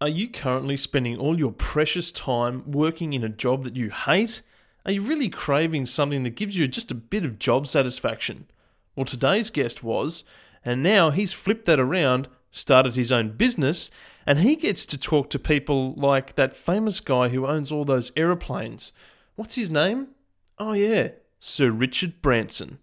Are you currently spending all your precious time working in a job that you hate? Are you really craving something that gives you just a bit of job satisfaction? Well, today's guest was, and now he's flipped that around, started his own business, and he gets to talk to people like that famous guy who owns all those aeroplanes. What's his name? Oh, yeah, Sir Richard Branson.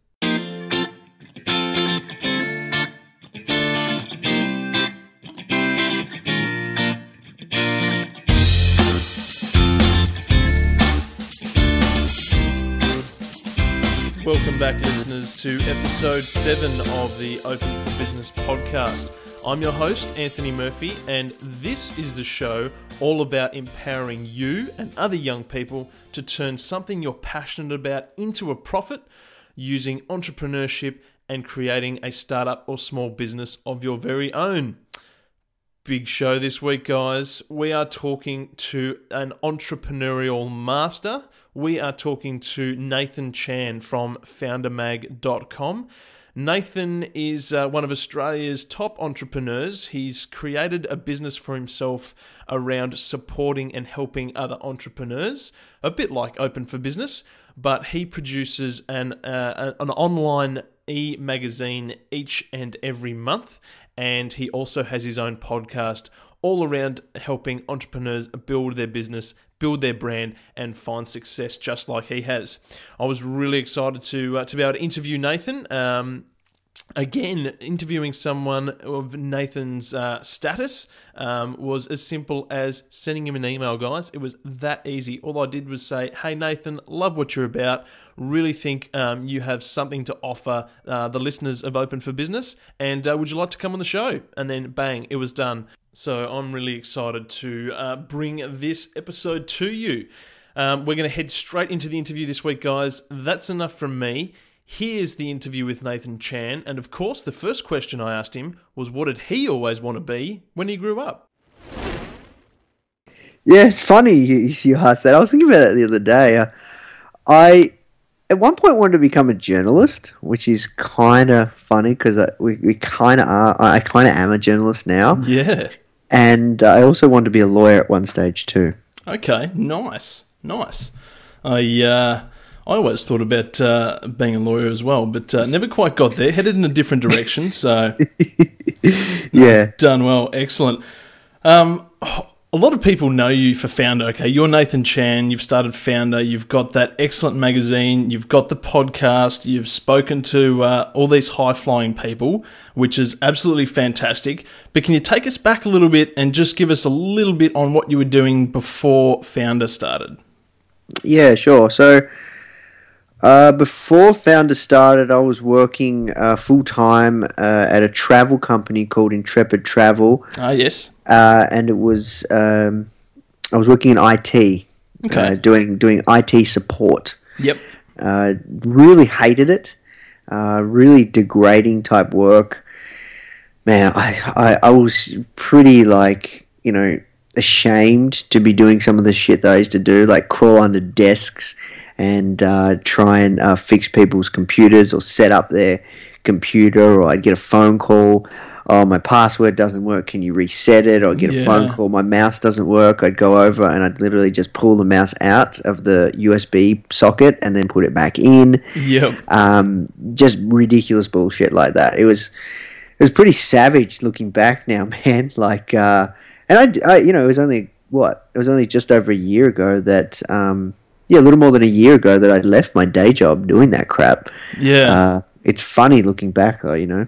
Back, listeners, to episode 7 of the Open for Business podcast. I'm your host, Anthony Murphy, and this is the show all about empowering you and other young people to turn something you're passionate about into a profit using entrepreneurship and creating a startup or small business of your very own. Big show this week, guys. We are talking to an entrepreneurial master. We are talking to Nathan Chan from foundrmag.com. Nathan is uh, one of Australia's top entrepreneurs. He's created a business for himself around supporting and helping other entrepreneurs, a bit like Open for Business, but he produces an, uh, an online e magazine each and every month and he also has his own podcast all around helping entrepreneurs build their business, build their brand, and find success just like he has. I was really excited to uh, to be able to interview Nathan. Um, again, interviewing someone of Nathan's uh, status um, was as simple as sending him an email, guys. It was that easy. All I did was say, Hey, Nathan, love what you're about. Really think um, you have something to offer uh, the listeners of Open for Business. And uh, would you like to come on the show? And then bang, it was done. So I'm really excited to uh, bring this episode to you. Um, we're going to head straight into the interview this week, guys. That's enough from me. Here's the interview with Nathan Chan, and of course, the first question I asked him was what did he always want to be when he grew up? Yeah, it's funny you, asked that. I was thinking about that the other day. Uh, I, at one point, wanted to become a journalist, which is kind of funny because we, we kind of are. I kind of am a journalist now. Yeah. And I also wanted to be a lawyer at one stage too. Okay, nice, nice. I uh, I always thought about uh, being a lawyer as well, but uh, never quite got there. Headed in a different direction. So, yeah, done well, excellent. Um, a lot of people know you for Foundr. Okay, you're Nathan Chan. You've started Foundr. You've got that excellent magazine. You've got the podcast. You've spoken to uh, all these high flying people, which is absolutely fantastic. But can you take us back a little bit and just give us a little bit on what you were doing before Foundr started? Yeah, sure. So uh, before Foundr started, I was working uh, full time uh, at a travel company called Intrepid Travel. Ah, yes. Uh, and it was um, I was working in IT, uh, Okay. doing doing IT support. Yep. Uh, really hated it. really degrading type work. Man, I, I I was pretty like you know ashamed to be doing some of the shit that I used to do, like crawl under desks and uh, try and uh, fix people's computers or set up their computer, or I'd get a phone call. Oh, my password doesn't work. Can you reset it? Or I'd get a phone call. My mouse doesn't work. I'd go over and I'd literally just pull the mouse out of the USB socket and then put it back in. Yep. Um, just ridiculous bullshit like that. It was it was pretty savage looking back now, man. Like, uh, and I, I, you know, it was only what it was only just over a year ago that, um, yeah, a little more than a year ago that I'd left my day job doing that crap. Yeah. Uh, it's funny looking back, though, you know.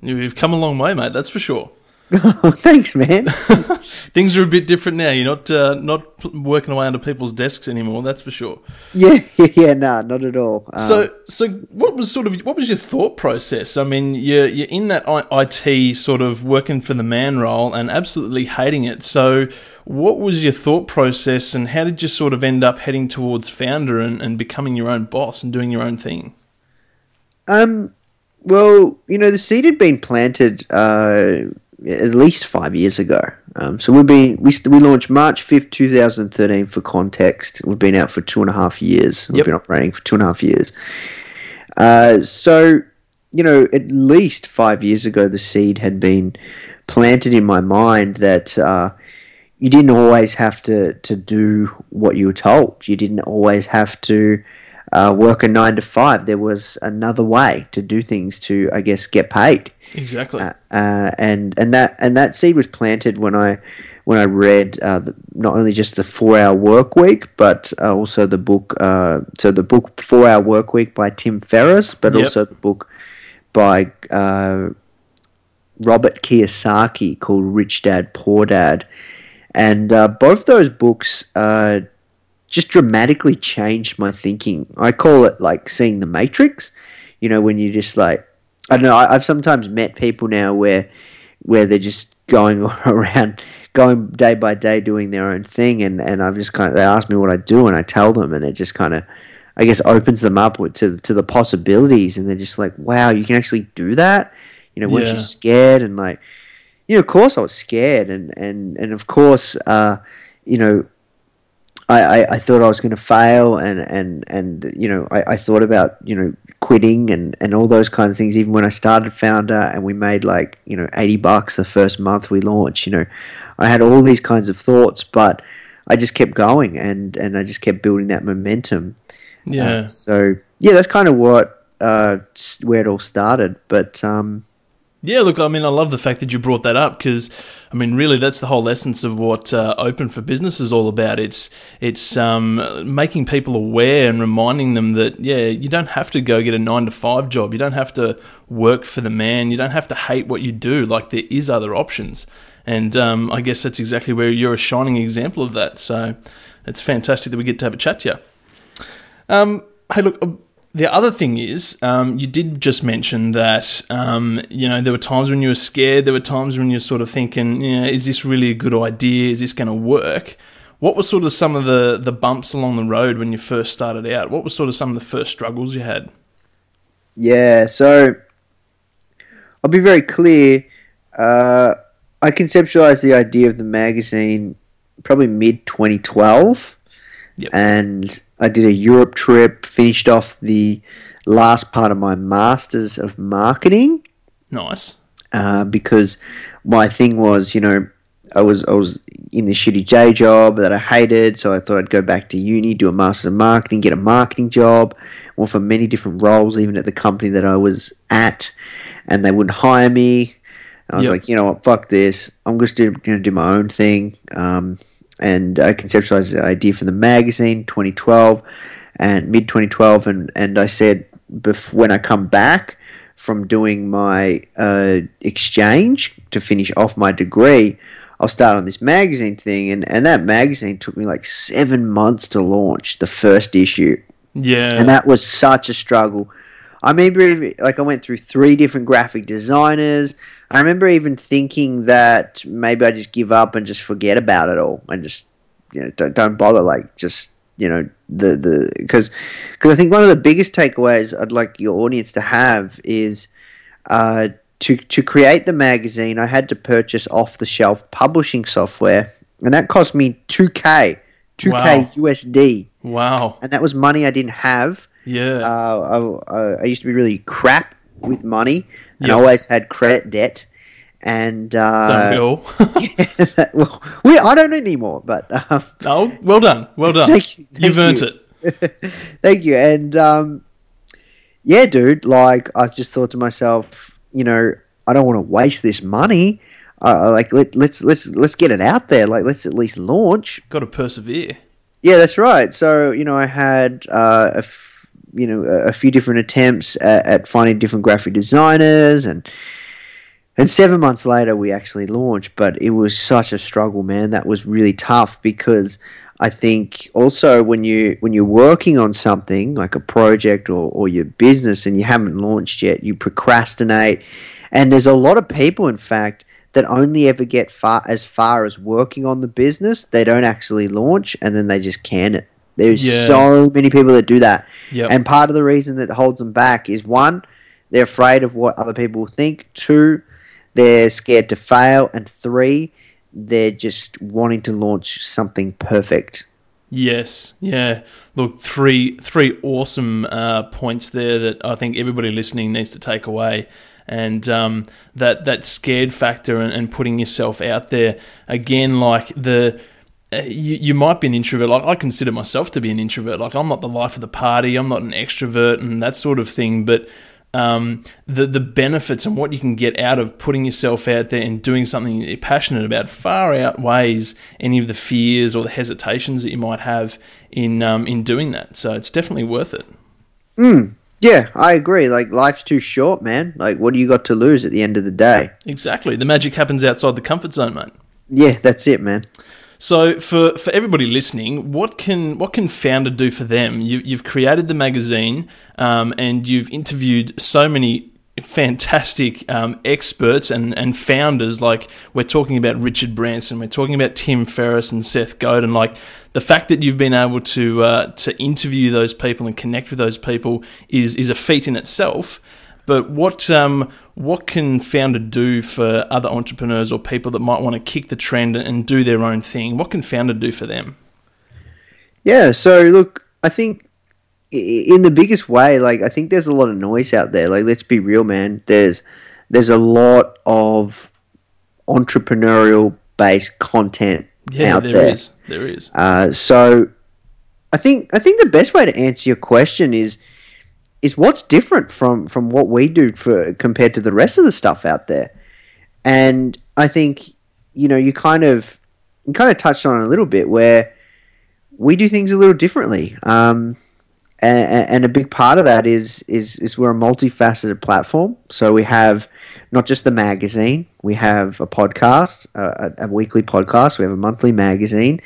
You've come a long way, mate. That's for sure. Thanks, man. Things are a bit different now. You're not uh, not working away under people's desks anymore. That's for sure. yeah, yeah, nah, not at all. Um, So, so what was sort of what was your thought process? I mean, you're you're in that IT sort of working for the man role and absolutely hating it. So, what was your thought process, and how did you sort of end up heading towards Foundr and, and becoming your own boss and doing your own thing? Um, well, you know, the seed had been planted uh, at least five years ago. Um, so we've been we, we launched March fifth, two thousand thirteen. For context, we've been out for two and a half years. We've Yep. been operating for two and a half years. Uh, so you know, at least five years ago, the seed had been planted in my mind that uh, you didn't always have to, to do what you were told. You didn't always have to uh, work a nine to five. There was another way to do things to, I guess, get paid. Exactly. Uh, uh, and and that and that seed was planted when I when I read uh, the, not only just the Four Hour Work Week, but uh, also the book. Uh, so the book Four Hour Work Week by Tim Ferriss, but Yep. also the book by uh, Robert Kiyosaki called Rich Dad Poor Dad, and uh, both those books uh, just dramatically changed my thinking. I call it like seeing the Matrix. You know, when you just like I don't know. I, I've sometimes met people now where where they're just going around, going day by day, doing their own thing, and and I've just kind of they ask me what I do, and I tell them, and it just kind of. I guess opens them up to to the possibilities, and they're just like, "Wow, you can actually do that." You know, weren't Yeah. you scared? And like, you know, of course I was scared, and and and of course, uh, you know, I, I, I thought I was going to fail, and and and you know, I, I thought about you know quitting and and all those kinds of things. Even when I started Foundr, and we made like you know eighty bucks the first month we launched, you know, I had all these kinds of thoughts, but I just kept going, and and I just kept building that momentum. yeah. Uh, so yeah, that's kind of what uh, where it all started. But um, Yeah, look, I mean, I love the fact that you brought that up because, I mean, really, that's the whole essence of what uh, Open for Business is all about. It's it's um, making people aware and reminding them that yeah, you don't have to go get a nine to five job. You don't have to work for the man. You don't have to hate what you do. Like there is other options, and um, I guess that's exactly where you're a shining example of that. So it's fantastic that we get to have a chat to you. Um, hey, look. The other thing is, um, you did just mention that um, you know there were times when you were scared. There were times when you're sort of thinking, is this really a good idea? Is this going to work? What were sort of some of the the bumps along the road when you first started out? What were sort of some of the first struggles you had? Yeah, so I'll be very clear. Uh, I conceptualized the idea of the magazine probably mid 2012, Yep. and I did a Europe trip, finished off the last part of my masters of marketing Nice. uh, because my thing was, you know, I was I was in this shitty J job that I hated, so I thought I'd go back to uni, do a master's of marketing, get a marketing job, went for many different roles, even at the company that I was at, and they wouldn't hire me. I was Yep. like, you know what, fuck this. I'm just going to do my own thing. Um, and I conceptualized the idea for the magazine 2012 and mid 2012, and, and I said, bef- when I come back, from doing my uh, exchange to finish off my degree, I'll start on this magazine thing, and, and that magazine took me like seven months to launch the first issue, Yeah. and that was such a struggle. I remember, like, I went through three different graphic designers. I remember even thinking that maybe I just give up and just forget about it all, and just you know don't, don't bother, like just you know the the because because I think one of the biggest takeaways I'd like your audience to have is uh, to to create the magazine. I had to purchase off the shelf publishing software, and that cost me two k, two k USD, wow. and that was money I didn't have. Yeah. Uh, I, I, I used to be really crap with money, and Yep. I always had credit debt. And Don't we uh, all? well, we, I don't anymore, but um, oh, well done. Well done. Thank you, You've earned it. Thank you. And um, yeah, dude, like I just thought to myself, you know, I don't want to waste this money. Uh, like let, let's let's let's get it out there. Like let's at least launch. Got to persevere. Yeah, that's right. So you know, I had uh, a you know a, few different attempts at, at finding different graphic designers and. And seven months later, we actually launched, but it was such a struggle, man. That was really tough because I think also when you when you're working on something like a project or, or your business and you haven't launched yet, you procrastinate. And there's a lot of people, in fact, that only ever get far as far as working on the business. They don't actually launch, and then they just can it. There's Yeah. so many people that do that. Yep. And part of the reason that holds them back is one, they're afraid of what other people think. Two, they're scared to fail. And three, they're just wanting to launch something perfect. Yes, yeah. Look, three three awesome uh, points there that I think everybody listening needs to take away. and um, that that scared factor and, and putting yourself out there again, like the. Uh, You, you might be an introvert. Like I consider myself to be an introvert. Like I'm not the life of the party. I'm not an extrovert and that sort of thing. But um, the the benefits and what you can get out of putting yourself out there and doing something you're passionate about far outweighs any of the fears or the hesitations that you might have in um, in doing that. So it's definitely worth it. Yeah, I agree. Like life's too short, man. Like what do you got to lose at the end of the day? Exactly. The magic happens outside the comfort zone, mate. Yeah, that's it, man. So for, for everybody listening, what can what can Foundr do for them? You, you've created the magazine um, and you've interviewed so many fantastic um, experts and, and founders. Like we're talking about Richard Branson, we're talking about Tim Ferriss and Seth Godin. Like the fact that you've been able to uh, to interview those people and connect with those people is is a feat in itself. But what um, what can Foundr do for other entrepreneurs or people that might want to kick the trend and do their own thing? What can Foundr do for them? Yeah, so look, I think in the biggest way, like I think there's a lot of noise out there. Like let's be real, man. There's there's a lot of entrepreneurial based content Yeah, out there there. is. There is. Uh, so I think I think the best way to answer your question is is what's different from from what we do for compared to the rest of the stuff out there. And I think you know you kind of you kind of touched on a little bit where we do things a little differently. Um, and, and a big part of that is is is we're a multifaceted platform. So we have not just the magazine, we have a podcast, a, a weekly podcast. We have a monthly magazine.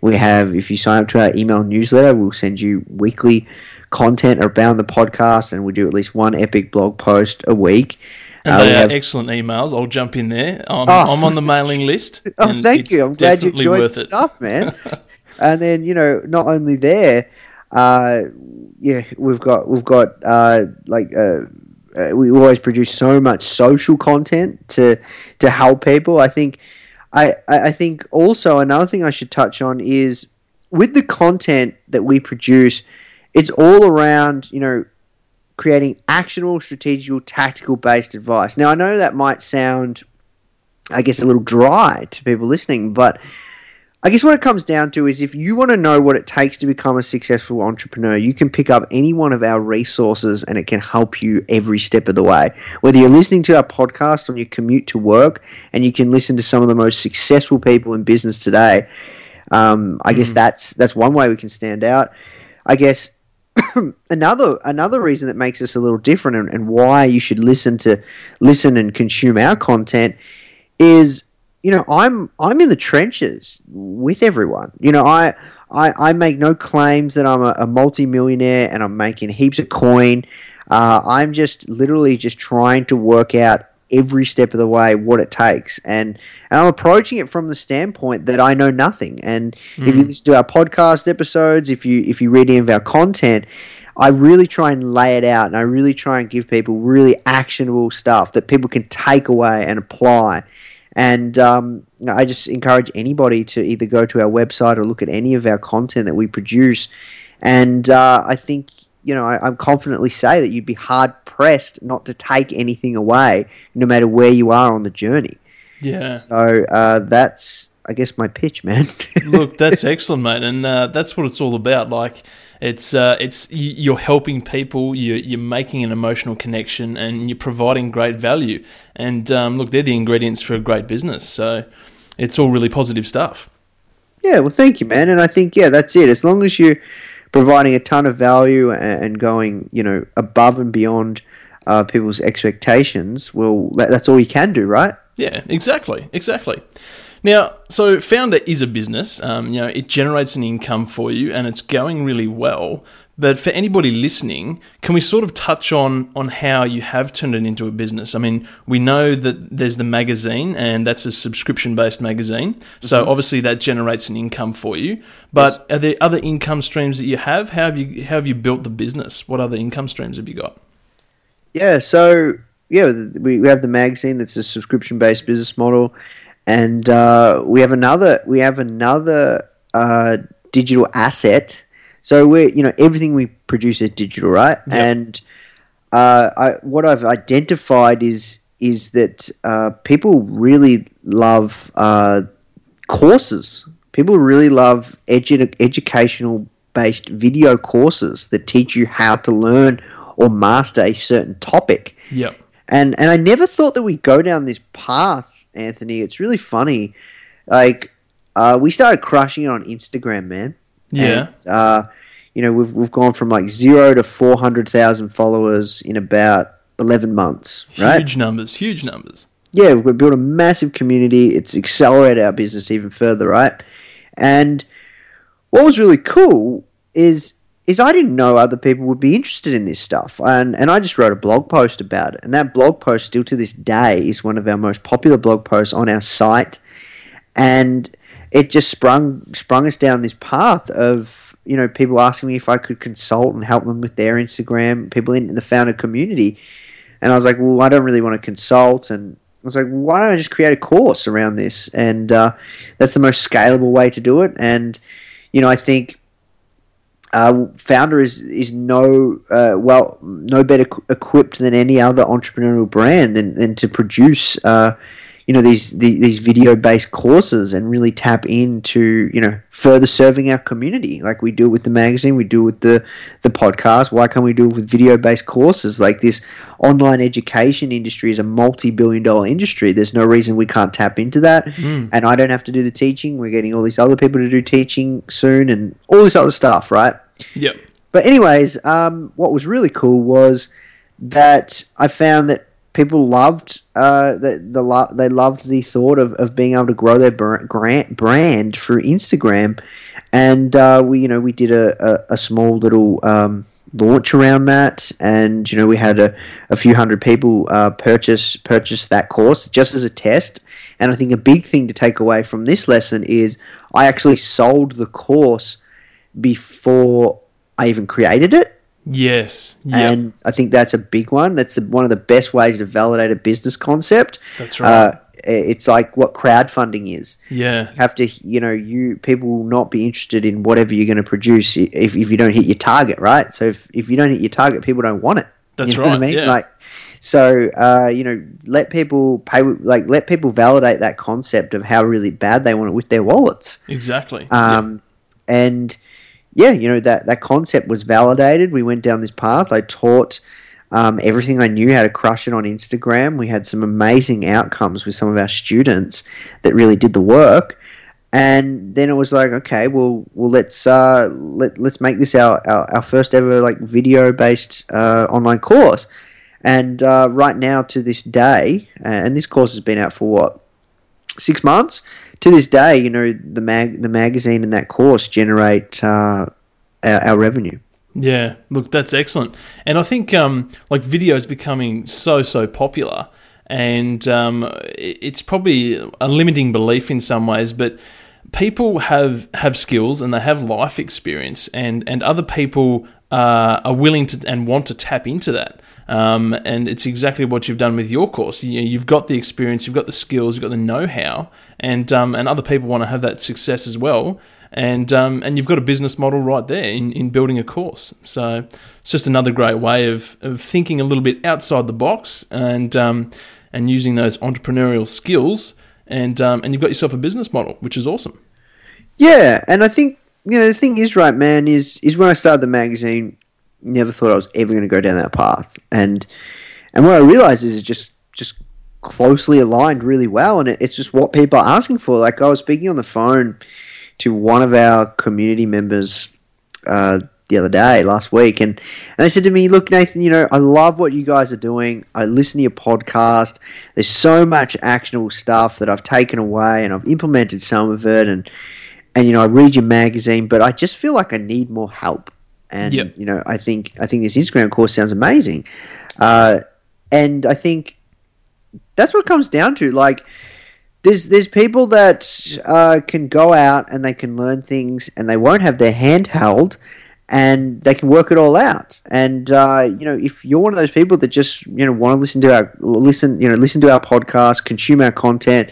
We have, if you sign up to our email newsletter, we'll send you weekly content around the podcast, and we do at least one epic blog post a week. And Uh, they we are have- excellent emails. I'll jump in there. I'm, Oh. I'm on the mailing list. Oh, thank you. I'm glad you enjoyed the it. stuff, man. and then you know, not only there, uh, yeah, we've got we've got uh, like uh, uh, we always produce so much social content to to help people. I think I I think also another thing I should touch on is with the content that we produce, it's all around you know creating actionable, strategical, tactical based advice. Now I know that might sound I guess a little dry to people listening, but I guess what it comes down to is if you want to know what it takes to become a successful entrepreneur, you can pick up any one of our resources and it can help you every step of the way. Whether you're listening to our podcast on your commute to work and you can listen to some of the most successful people in business today, um, I guess that's that's one way we can stand out. I guess another another reason that makes us a little different and, and why you should listen to listen and consume our content is you know I'm I'm in the trenches with everyone. You know I I, I make no claims that I'm a, a multi-millionaire and I'm making heaps of coin. Uh, I'm just literally just trying to work out every step of the way what it takes. And, and I'm approaching it from the standpoint that I know nothing. And if you listen to our podcast episodes if you if you read any of our content I really try and lay it out and I really try and give people really actionable stuff that people can take away and apply. And um, I just encourage anybody to either go to our website or look at any of our content that we produce. And uh, I think you know, I, I'm confidently say that you'd be hard pressed not to take anything away, no matter where you are on the journey. Yeah. So uh, that's, I guess, my pitch, man. Look, that's excellent, mate, and uh, that's what it's all about. Like, it's uh, it's you're helping people, you're, you're making an emotional connection, and you're providing great value. And um, look, they're the ingredients for a great business. So, it's all really positive stuff. yeah, well, thank you, man. And I think, yeah, that's it. As long as you're providing a ton of value and going, you know, above and beyond uh, people's expectations, well, that, that's all you can do, right? Yeah, exactly, exactly. Now, so Foundr is a business. Um, you know, it generates an income for you, and it's going really well. But for anybody listening, can we sort of touch on on how you have turned it into a business? I mean, we know that there's the magazine, and that's a subscription based magazine. So obviously that generates an income for you. But are there other income streams that you have? How have you how have you built the business? What other income streams have you got? Yeah, so yeah, we, we have the magazine that's a subscription based business model, and uh, we have another we have another uh, digital asset. So we're you know everything we produce is digital, right? And uh, I, what I've identified is is that uh, people really love uh, courses. People really love edu- educational based video courses that teach you how to learn or master a certain topic. Yep. And and I never thought that we'd go down this path, Anthony. It's really funny. Like uh, we started crushing it on Instagram, man. Yeah. And, uh, you know, we've we've gone from like zero to four hundred thousand followers in about eleven months, right? Huge numbers, huge numbers. yeah, we've built a massive community. It's accelerated our business even further, right? And what was really cool is is I didn't know other people would be interested in this stuff, and and I just wrote a blog post about it, and that blog post still to this day is one of our most popular blog posts on our site, and it just sprung sprung us down this path of you know people asking me if I could consult and help them with their Instagram, people in the Foundr community, and I was like, well, I don't really want to consult, and I was like, why don't I just create a course around this? And uh, that's the most scalable way to do it. And you know, I think uh, Foundr is is no uh, well no better equipped than any other entrepreneurial brand than, than to produce uh, you know these the, these video based courses and really tap into you know further serving our community. Like we do with the magazine we do with the the podcast. Why can't we do it with video based courses? Like this online education industry is a multi-billion dollar industry. There's no reason we can't tap into that. And I don't have to do the teaching. We're getting all these other people to do teaching soon and all this other stuff right? Yep. but anyways, um, what was really cool was that I found that people loved uh, the lo- they loved the thought of, of being able to grow their br- grant brand through Instagram, and uh, we you know we did a, a, a small little um, launch around that, and you know we had a, a few hundred people uh, purchase purchase that course just as a test. And I think a big thing to take away from this lesson is I actually sold the course before I even created it. Yes. Yep. And I think that's a big one. That's the, one of the best ways to validate a business concept. That's right. Uh, it's like what crowdfunding is. yeah. You have to, you know, you people will not be interested in whatever you're going to produce if, if you don't hit your target, right? So if, if you don't hit your target, people don't want it. That's you know What I right, mean? yeah. Like, so uh, you know, let people pay, like let people validate that concept of how really bad they want it with their wallets. Exactly. Um, and yeah, you know that that concept was validated. We went down this path. I taught um, everything I knew how to crush it on Instagram. We had some amazing outcomes with some of our students that really did the work. And then it was like, okay, well, well, let's uh, let let's make this our, our, our first ever like video based uh, online course. And uh, right now, to this day, and this course has been out for what six months. To this day, you know, the mag the magazine and that course generate uh, our, our revenue. Yeah, look, that's excellent, and I think um, like video is becoming so so popular, and um, it's probably a limiting belief in some ways, but people have have skills and they have life experience, and and other people uh, are willing to and want to tap into that. Um, and it's exactly what you've done with your course. You, you've got the experience, you've got the skills, you've got the know-how, and um, and other people want to have that success as well. And um, and you've got a business model right there in, in building a course. So it's just another great way of, of thinking a little bit outside the box and um, and using those entrepreneurial skills. And um, and you've got yourself a business model, which is awesome. Yeah, and I think you know the thing is right, man. Is is when I started the magazine, never thought I was ever going to go down that path, and and what I realized is it just just closely aligned really well, and it, it's just what people are asking for. Like I was speaking on the phone to one of our community members uh, the other day, last week, and, and they said to me, "Look, Nathan, you know, I love what you guys are doing. I listen to your podcast. There's so much actionable stuff that I've taken away, and I've implemented some of it, and and you know, I read your magazine, but I just feel like I need more help. And Yep. you know, I think I think this Instagram course sounds amazing, uh, and I think that's what it comes down to. Like, there's there's people that uh, can go out and they can learn things, and they won't have their hand held, and they can work it all out. And uh, you know, if you're one of those people that just you know want to listen to our listen, you know, listen to our podcast, consume our content,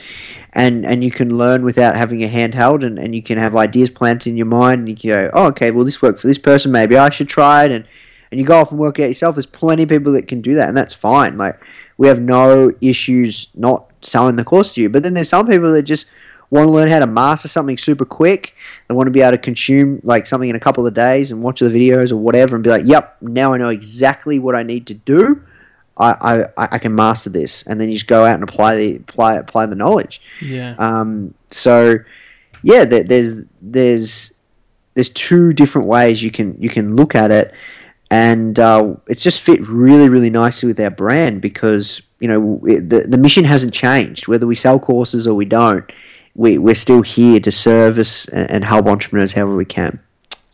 and and you can learn without having a handheld, and, and you can have ideas planted in your mind, and you can go, oh, okay, well, this worked for this person, maybe I should try it, and and you go off and work it out yourself, there's plenty of people that can do that, and that's fine. Like we have no issues not selling the course to you. But then there's some people that just want to learn how to master something super quick. They want to be able to consume like something in a couple of days and watch the videos or whatever and be like, "Yep, now I know exactly what I need to do. I, I, I can master this." And then you just go out and apply the apply apply the knowledge. Yeah. Um, so yeah, there, there's there's there's two different ways you can you can look at it, and uh, it's just fit really really nicely with our brand because you know it, the the mission hasn't changed whether we sell courses or we don't. We, we're still here to service and, and help entrepreneurs however we can.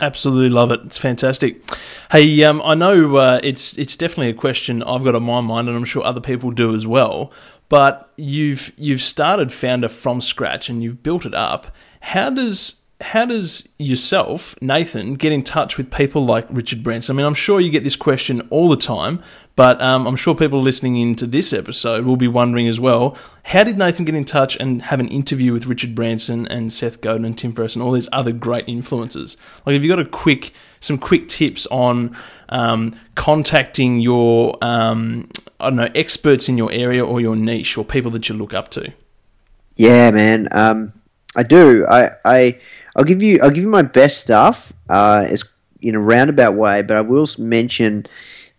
Absolutely love it. It's fantastic. Hey, um, I know uh, it's it's definitely a question I've got on my mind, and I'm sure other people do as well. But you've you've started Foundr from scratch and you've built it up. How does how does yourself, Nathan, get in touch with people like Richard Branson? I mean, I'm sure you get this question all the time, but um, I'm sure people listening into this episode will be wondering as well how did Nathan get in touch and have an interview with Richard Branson and Seth Godin and Tim Ferriss and all these other great influencers? Like, have you got a quick, some quick tips on um, contacting your, um, I don't know, experts in your area or your niche or people that you look up to? Yeah, man. Um, I do. I, I I'll give you I'll give you my best stuff. Uh, it's in a roundabout way, but I will mention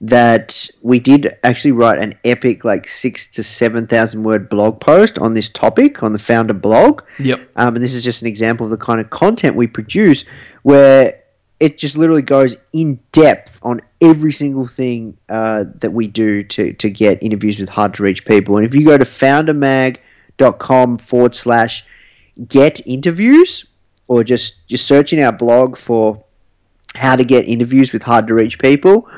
that we did actually write an epic like six to seven thousand word blog post on this topic on the Foundr blog. Yep. Um, and this is just an example of the kind of content we produce where it just literally goes in depth on every single thing uh, that we do to, to get interviews with hard to reach people. And if you go to foundrmag.com forward slash get interviews, or just just searching our blog for how to get interviews with hard to reach people,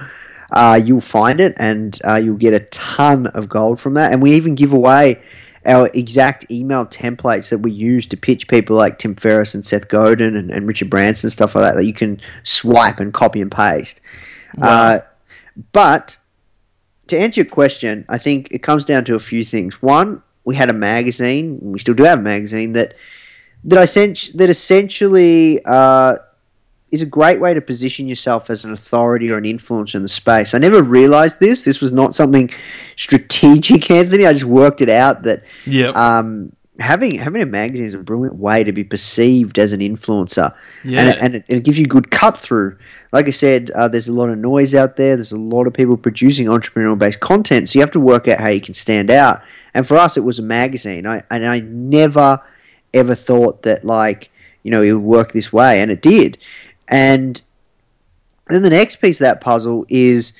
uh, you'll find it and uh, you'll get a ton of gold from that. And we even give away our exact email templates that we use to pitch people like Tim Ferriss and Seth Godin and, and Richard Branson and stuff like that that you can swipe and copy and paste. Wow. Uh, but to answer your question, I think it comes down to a few things. One, we had a magazine, we still do have a magazine that that I sense that essentially uh, is a great way to position yourself as an authority or an influencer in the space. I never realized this. This was not something strategic, Anthony. I just worked it out that yeah. Um, having having a magazine is a brilliant way to be perceived as an influencer, yeah. and, it, and it, it, gives you good cut through. Like I said, uh, there's a lot of noise out there. There's a lot of people producing entrepreneurial based content, so you have to work out how you can stand out. And for us, it was a magazine. I and I never ever thought that like you know it would work this way, and it did. And then the next piece of that puzzle is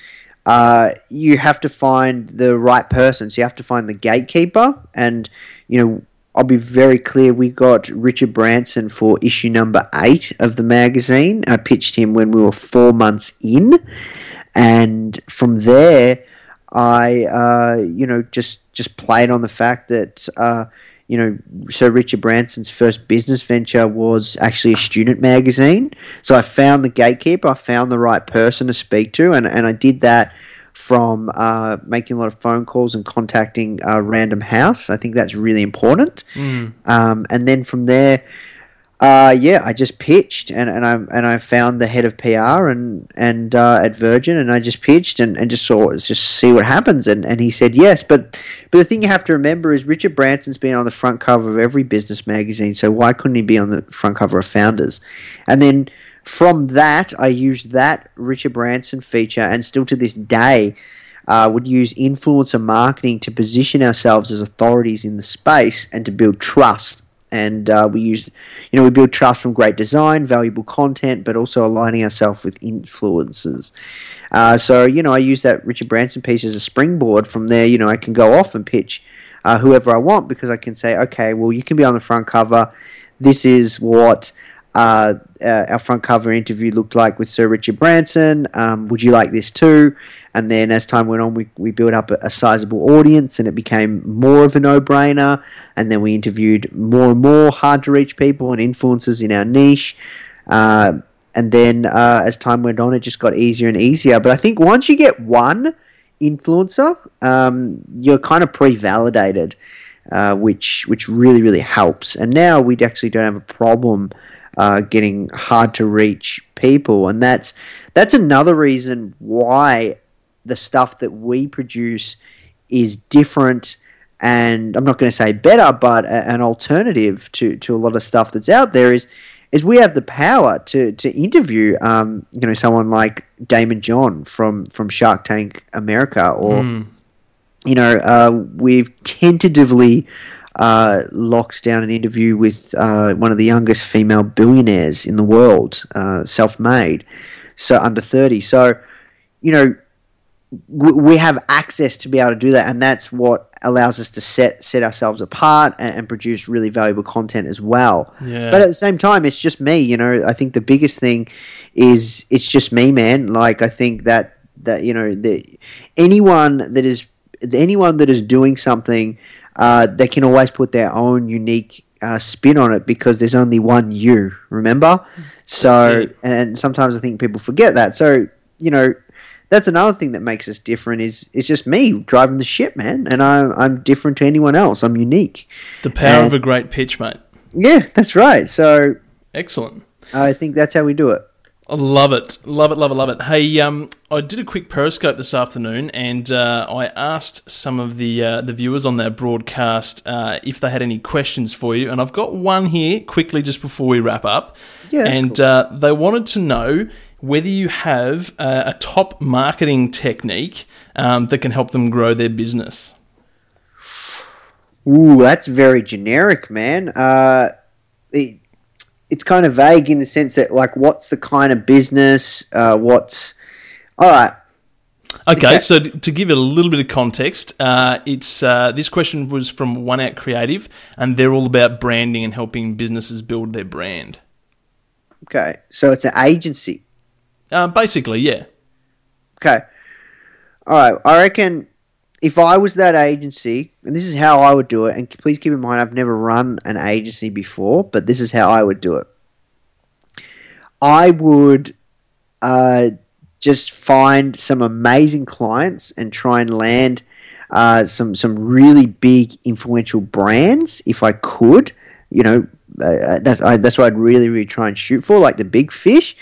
uh, you have to find the right person. So you have to find the gatekeeper, and you know I'll be very clear. We got Richard Branson for issue number eight of the magazine. I pitched him when we were four months in, and from there, I uh, you know just just played on the fact that. Uh, you know, Sir Richard Branson's first business venture was actually a student magazine. So I found the gatekeeper, I found the right person to speak to, and, and I did that from uh, making a lot of phone calls and contacting uh, Random House. I think that's really important. Mm. Um, and then from there, uh, yeah, I just pitched and, and I and I found the head of PR and and uh, at Virgin and I just pitched and, and just saw just see what happens and, and he said yes. But but the thing you have to remember is Richard Branson's been on the front cover of every business magazine, so why couldn't he be on the front cover of Founders? And then from that, I used that Richard Branson feature, and still to this day, uh, would use influencer marketing to position ourselves as authorities in the space and to build trust and uh, we use you know we build trust from great design valuable content but also aligning ourselves with influencers. Uh, so you know i use that richard branson piece as a springboard. From there you know i can go off and pitch uh, whoever i want because i can say okay well you can be on the front cover. This is what uh, uh, our front cover interview looked like with sir richard branson. Um, would you like this too and then as time went on, we, we built up a, a sizable audience and it became more of a no brainer. And then we interviewed more and more hard to reach people and influencers in our niche. Uh, and then uh, as time went on, it just got easier and easier. But I think once you get one influencer, um, you're kind of pre validated. Uh, which which really really helps. And now we actually don't have a problem uh, getting hard to reach people, and that's that's another reason why the stuff that we produce is different and I'm not going to say better, but a, an alternative to, to a lot of stuff that's out there is is we have the power to to interview um, you know someone like Daymond John from from Shark Tank America or Mm. you know uh, we've tentatively uh, locked down an interview with uh, one of the youngest female billionaires in the world, uh, self-made, so under thirty. So you know we, have access to be able to do that, and that's what allows us to set set ourselves apart and, and produce really valuable content as well. Yeah. But at the same time, it's just me. You know, I think the biggest thing is it's just me, man. Like I think that that you know that anyone that is anyone that is doing something, uh, they can always put their own unique uh, spin on it because there's only one you. Remember, so and sometimes I think people forget that. So you know. That's another thing that makes us different. Is it's just me driving the ship, man, and I'm I'm different to anyone else. I'm unique. The power Uh, of a great pitch, mate. Yeah, that's right. So Excellent. I think that's how we do it. I love it, love it, love it, love it. Hey, um, I did a quick Periscope this afternoon, and uh, I asked some of the uh, the viewers on that broadcast uh, if they had any questions for you, and I've got one here quickly just before we wrap up. Yeah, and cool. uh, they wanted to know whether you have uh, a top marketing technique um, that can help them grow their business. Ooh, that's very generic, man. Uh, it, it's kind of vague in the sense that, like, what's the kind of business? Uh, what's all right? Okay, Okay. so to give it a little bit of context, uh, it's uh, this question was from One Out Creative, and they're all about branding and helping businesses build their brand. Okay, so it's an agency. Uh, basically, yeah. Okay, all right. I reckon if I was that agency, and this is how I would do it, and please keep in mind I've never run an agency before, but this is how I would do it. I would uh, just find some amazing clients and try and land uh, some some really big influential brands if I could. You know, uh, that's I, that's what I'd really really try and shoot for, like the big fish,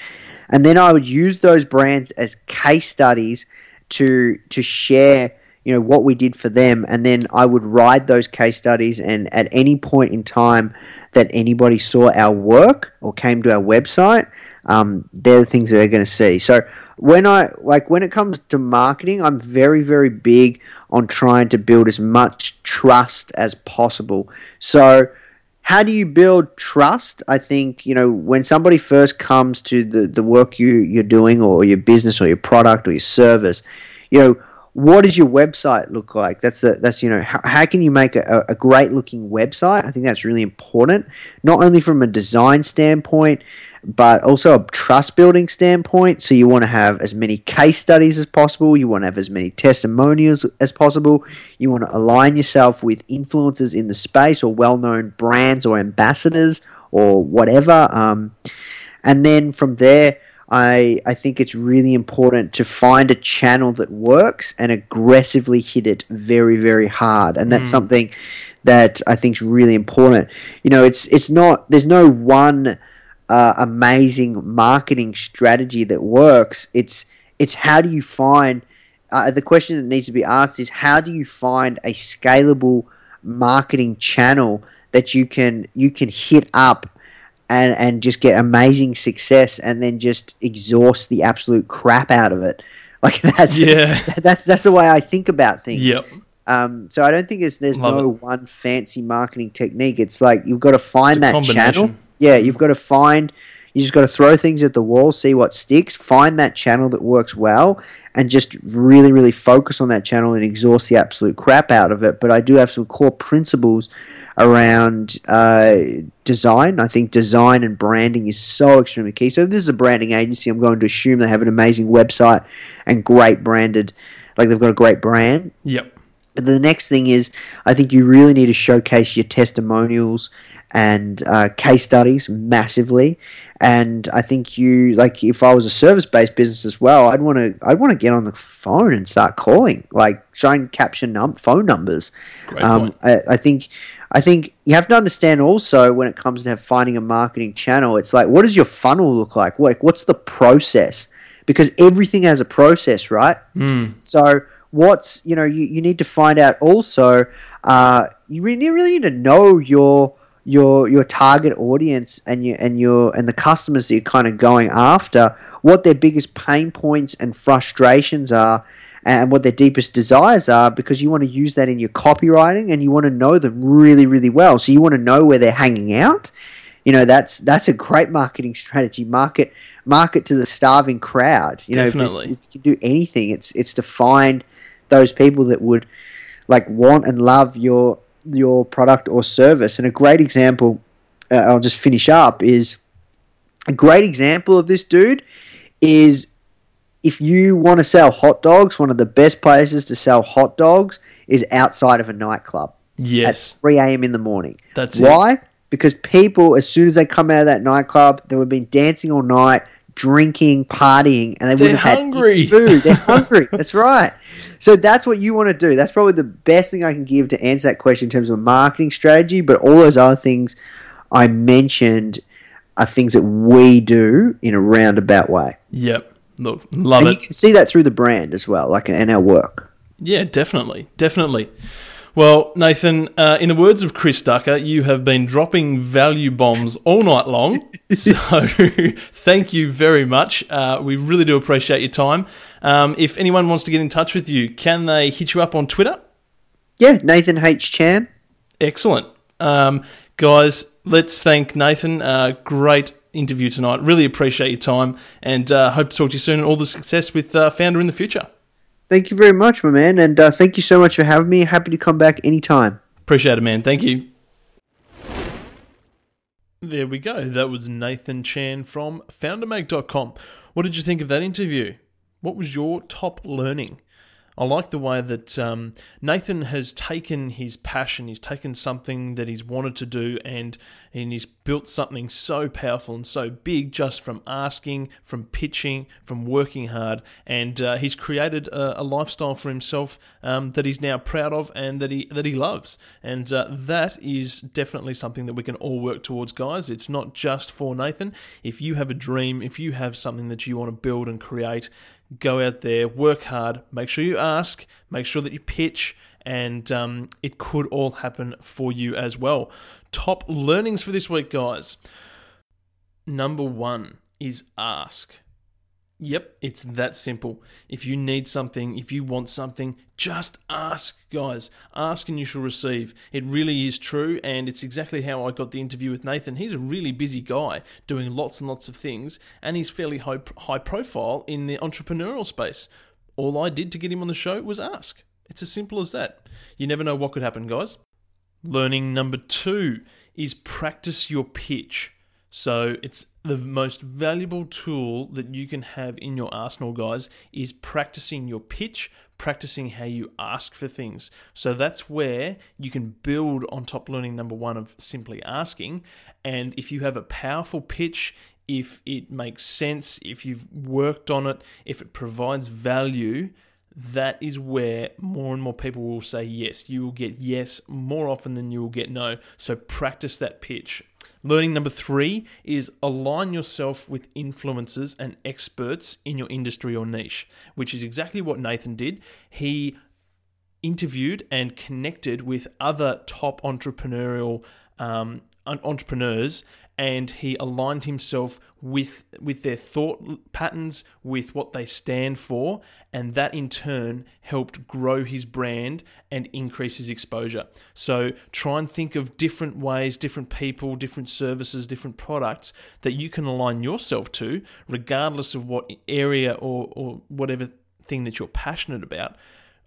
and then I would use those brands as case studies to to share. You know what we did for them, and then I would ride those case studies, and at any point in time that anybody saw our work or came to our website, um, they're the things that they're going to see. So when I like when it comes to marketing, I'm very very big on trying to build as much trust as possible. So how do you build trust? I think you know when somebody first comes to the the work you you're doing or your business or your product or your service, you know what does your website look like? That's the that's you know how, how can you make a, a great looking website? I think that's really important, not only from a design standpoint, but also a trust building standpoint. So you want to have as many case studies as possible. You want to have as many testimonials as possible. You want to align yourself with influencers in the space or well known brands or ambassadors or whatever. Um, and then from there, I, I think it's really important to find a channel that works and aggressively hit it very, very hard. And that's something that I think is really important. You know, it's it's not there's no one uh, amazing marketing strategy that works. It's it's how do you find uh, the question that needs to be asked is how do you find a scalable marketing channel that you can you can hit up and and just get amazing success and then just exhaust the absolute crap out of it. Like that's Yeah. that's that's the way I think about things. Yep. Um, so I don't think it's, there's Love no one fancy marketing technique. It's like you've got to find that channel. Yeah, you've got to find. You just got to throw things at the wall, see what sticks, find that channel that works well, and just really, really focus on that channel and exhaust the absolute crap out of it. But I do have some core principles around uh, design. I think design and branding is so extremely key. So if this is a branding agency, I'm going to assume they have an amazing website and great branded, like they've got a great brand. Yep. But the next thing is, I think you really need to showcase your testimonials and uh, case studies massively. And I think you like if I was a service based business as well, I'd want to I'd want to get on the phone and start calling, like try and capture num- phone numbers. Great Um, point. I, I think I think you have to understand also when it comes to finding a marketing channel, it's like, what does your funnel look like? Like, what's the process? Because everything has a process, right? So, what's, you know, you, you need to find out also, uh, you really, really need to know your your your target audience and your and your and the customers that you're kind of going after, what their biggest pain points and frustrations are, and what their deepest desires are, because you want to use that in your copywriting and you want to know them really really well. So you want to know where they're hanging out. You know that's that's a great marketing strategy. Market market to the starving crowd. You know, if, this- if you do anything, it's it's to find those people that would like want and love your your product or service. And a great example, uh, I'll just finish up, is a great example of this dude is if you want to sell hot dogs, one of the best places to sell hot dogs is outside of a nightclub Yes, at 3 a.m. in the morning. That's it. Why? Because people, as soon as they come out of that nightclub, they would have been dancing all night, drinking, partying, and they They're wouldn't have hungry. had food. They're hungry. That's right. So that's what you want to do. That's probably the best thing I can give to answer that question in terms of marketing strategy. But all those other things I mentioned are things that we do in a roundabout way. Yep. Look, love And it. you can see that through the brand as well, like in our work. Yeah, definitely, definitely. Well, Nathan, uh, in the words of Chris Ducker, you have been dropping value bombs all night long. so, thank you very much. Uh, we really do appreciate your time. Um, if anyone wants to get in touch with you, can they hit you up on Twitter? Yeah, Nathan H. Chan. Excellent. Um, guys, let's thank Nathan. Uh, great interview tonight. Really appreciate your time and uh, hope to talk to you soon and all the success with uh, Foundr in the future. Thank you very much, my man, and uh, thank you so much for having me. Happy to come back anytime. Appreciate it, man. Thank you. There we go. That was Nathan Chan from foundrmag.com. What did you think of that interview? What was your top learning? I like the way that um, Nathan has taken his passion, he's taken something that he's wanted to do, and, and he's built something so powerful and so big just from asking, from pitching, from working hard, and uh, he's created a, a lifestyle for himself um, that he's now proud of and that he that he loves, and uh, that is definitely something that we can all work towards, guys. It's not just for Nathan. If you have a dream, if you have something that you want to build and create, go out there, work hard, make sure you ask, make sure that you pitch, and um, it could all happen for you as well. Top learnings for this week, guys. Number one is ask. Yep, it's that simple. If you need something, if you want something, just ask, guys. Ask and you shall receive. It really is true, and it's exactly how I got the interview with Nathan. He's a really busy guy doing lots and lots of things, and he's fairly high, high profile in the entrepreneurial space. All I did to get him on the show was ask. It's as simple as that. You never know what could happen, guys. Learning number two is practice your pitch. So it's the most valuable tool that you can have in your arsenal, guys, is practicing your pitch, practicing how you ask for things. So that's where you can build on top learning number one of simply asking. And if you have a powerful pitch, if it makes sense, if you've worked on it, if it provides value, that is where more and more people will say yes. You will get yes more often than you will get no. So practice that pitch. Learning number three is align yourself with influencers and experts in your industry or niche, which is exactly what Nathan did. He interviewed and connected with other top entrepreneurial um, entrepreneurs and he aligned himself with with their thought patterns with what they stand for and that in turn helped grow his brand and increase his exposure. So try and think of different ways different people different services different products that you can align yourself to regardless of what area or, or whatever thing that you're passionate about.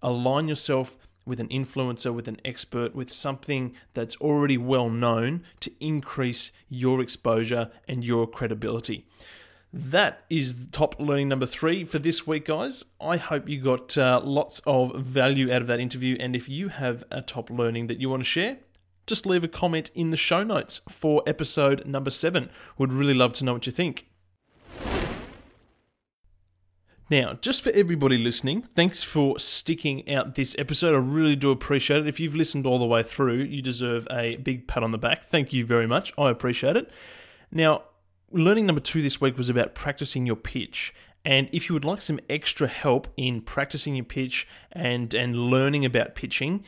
Align yourself with an influencer, with an expert, with something that's already well known to increase your exposure and your credibility. That is top learning number three for this week, guys. I hope you got uh, lots of value out of that interview. And if you have a top learning that you want to share, just leave a comment in the show notes for episode number seven. Would really love to know what you think. Now, just for everybody listening, thanks for sticking out this episode. I really do appreciate it. If you've listened all the way through, you deserve a big pat on the back. Thank you very much. I appreciate it. Now, learning number two this week was about practicing your pitch. And if you would like some extra help in practicing your pitch and, and learning about pitching,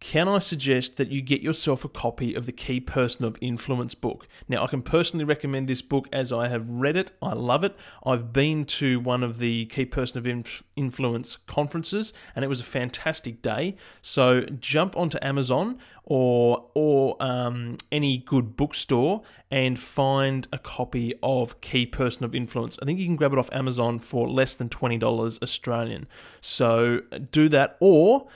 can I suggest that you get yourself a copy of the Key Person of Influence book? Now, I can personally recommend this book as I have read it. I love it. I've been to one of the Key Person of Influence conferences, and it was a fantastic day. So jump onto Amazon or or um, any good bookstore and find a copy of Key Person of Influence. I think you can grab it off Amazon for less than twenty dollars Australian. So do that, or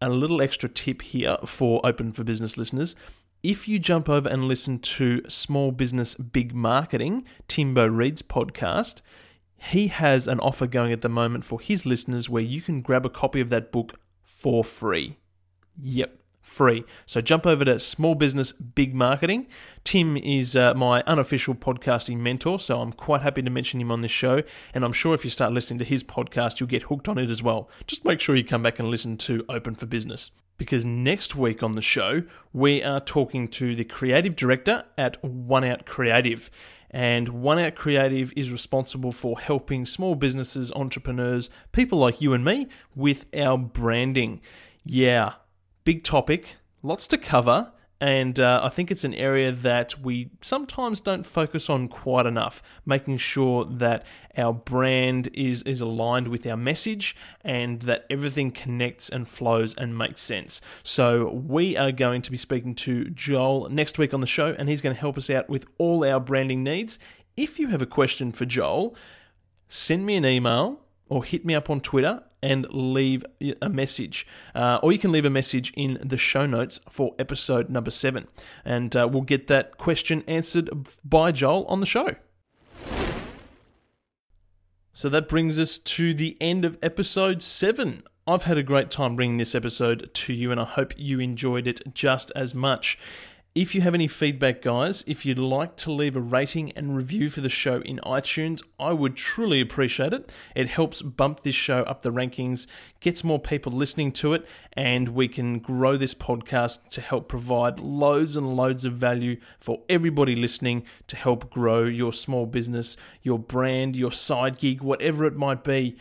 a little extra tip here for Open for Business listeners. If you jump over and listen to Small Business Big Marketing, Timbo Reid's podcast, he has an offer going at the moment for his listeners where you can grab a copy of that book for free. Yep, free. So jump over to Small Business Big Marketing. Tim is uh, my unofficial podcasting mentor, so I'm quite happy to mention him on this show. And I'm sure if you start listening to his podcast, you'll get hooked on it as well. Just make sure you come back and listen to Open for Business. Because next week on the show, we are talking to the creative director at One Out Creative. And One Out Creative is responsible for helping small businesses, entrepreneurs, people like you and me with our branding. Yeah, big topic, lots to cover, and uh, I think it's an area that we sometimes don't focus on quite enough, making sure that our brand is, is aligned with our message and that everything connects and flows and makes sense. So, we are going to be speaking to Joel next week on the show, and he's going to help us out with all our branding needs. If you have a question for Joel, send me an email or hit me up on Twitter and leave a message. Uh, or you can leave a message in the show notes for episode number seven. And uh, we'll get that question answered by Joel on the show. So that brings us to the end of episode seven. I've had a great time bringing this episode to you, and I hope you enjoyed it just as much. If you have any feedback, guys, if you'd like to leave a rating and review for the show in iTunes, I would truly appreciate it. It helps bump this show up the rankings, gets more people listening to it, and we can grow this podcast to help provide loads and loads of value for everybody listening to help grow your small business, your brand, your side gig, whatever it might be.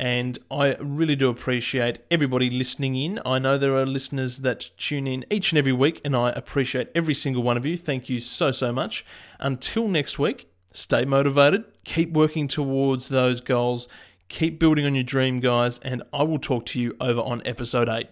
And I really do appreciate everybody listening in. I know there are listeners that tune in each and every week, and I appreciate every single one of you. Thank you so, so much. Until next week, stay motivated, keep working towards those goals, keep building on your dream, guys, and I will talk to you over on episode 8.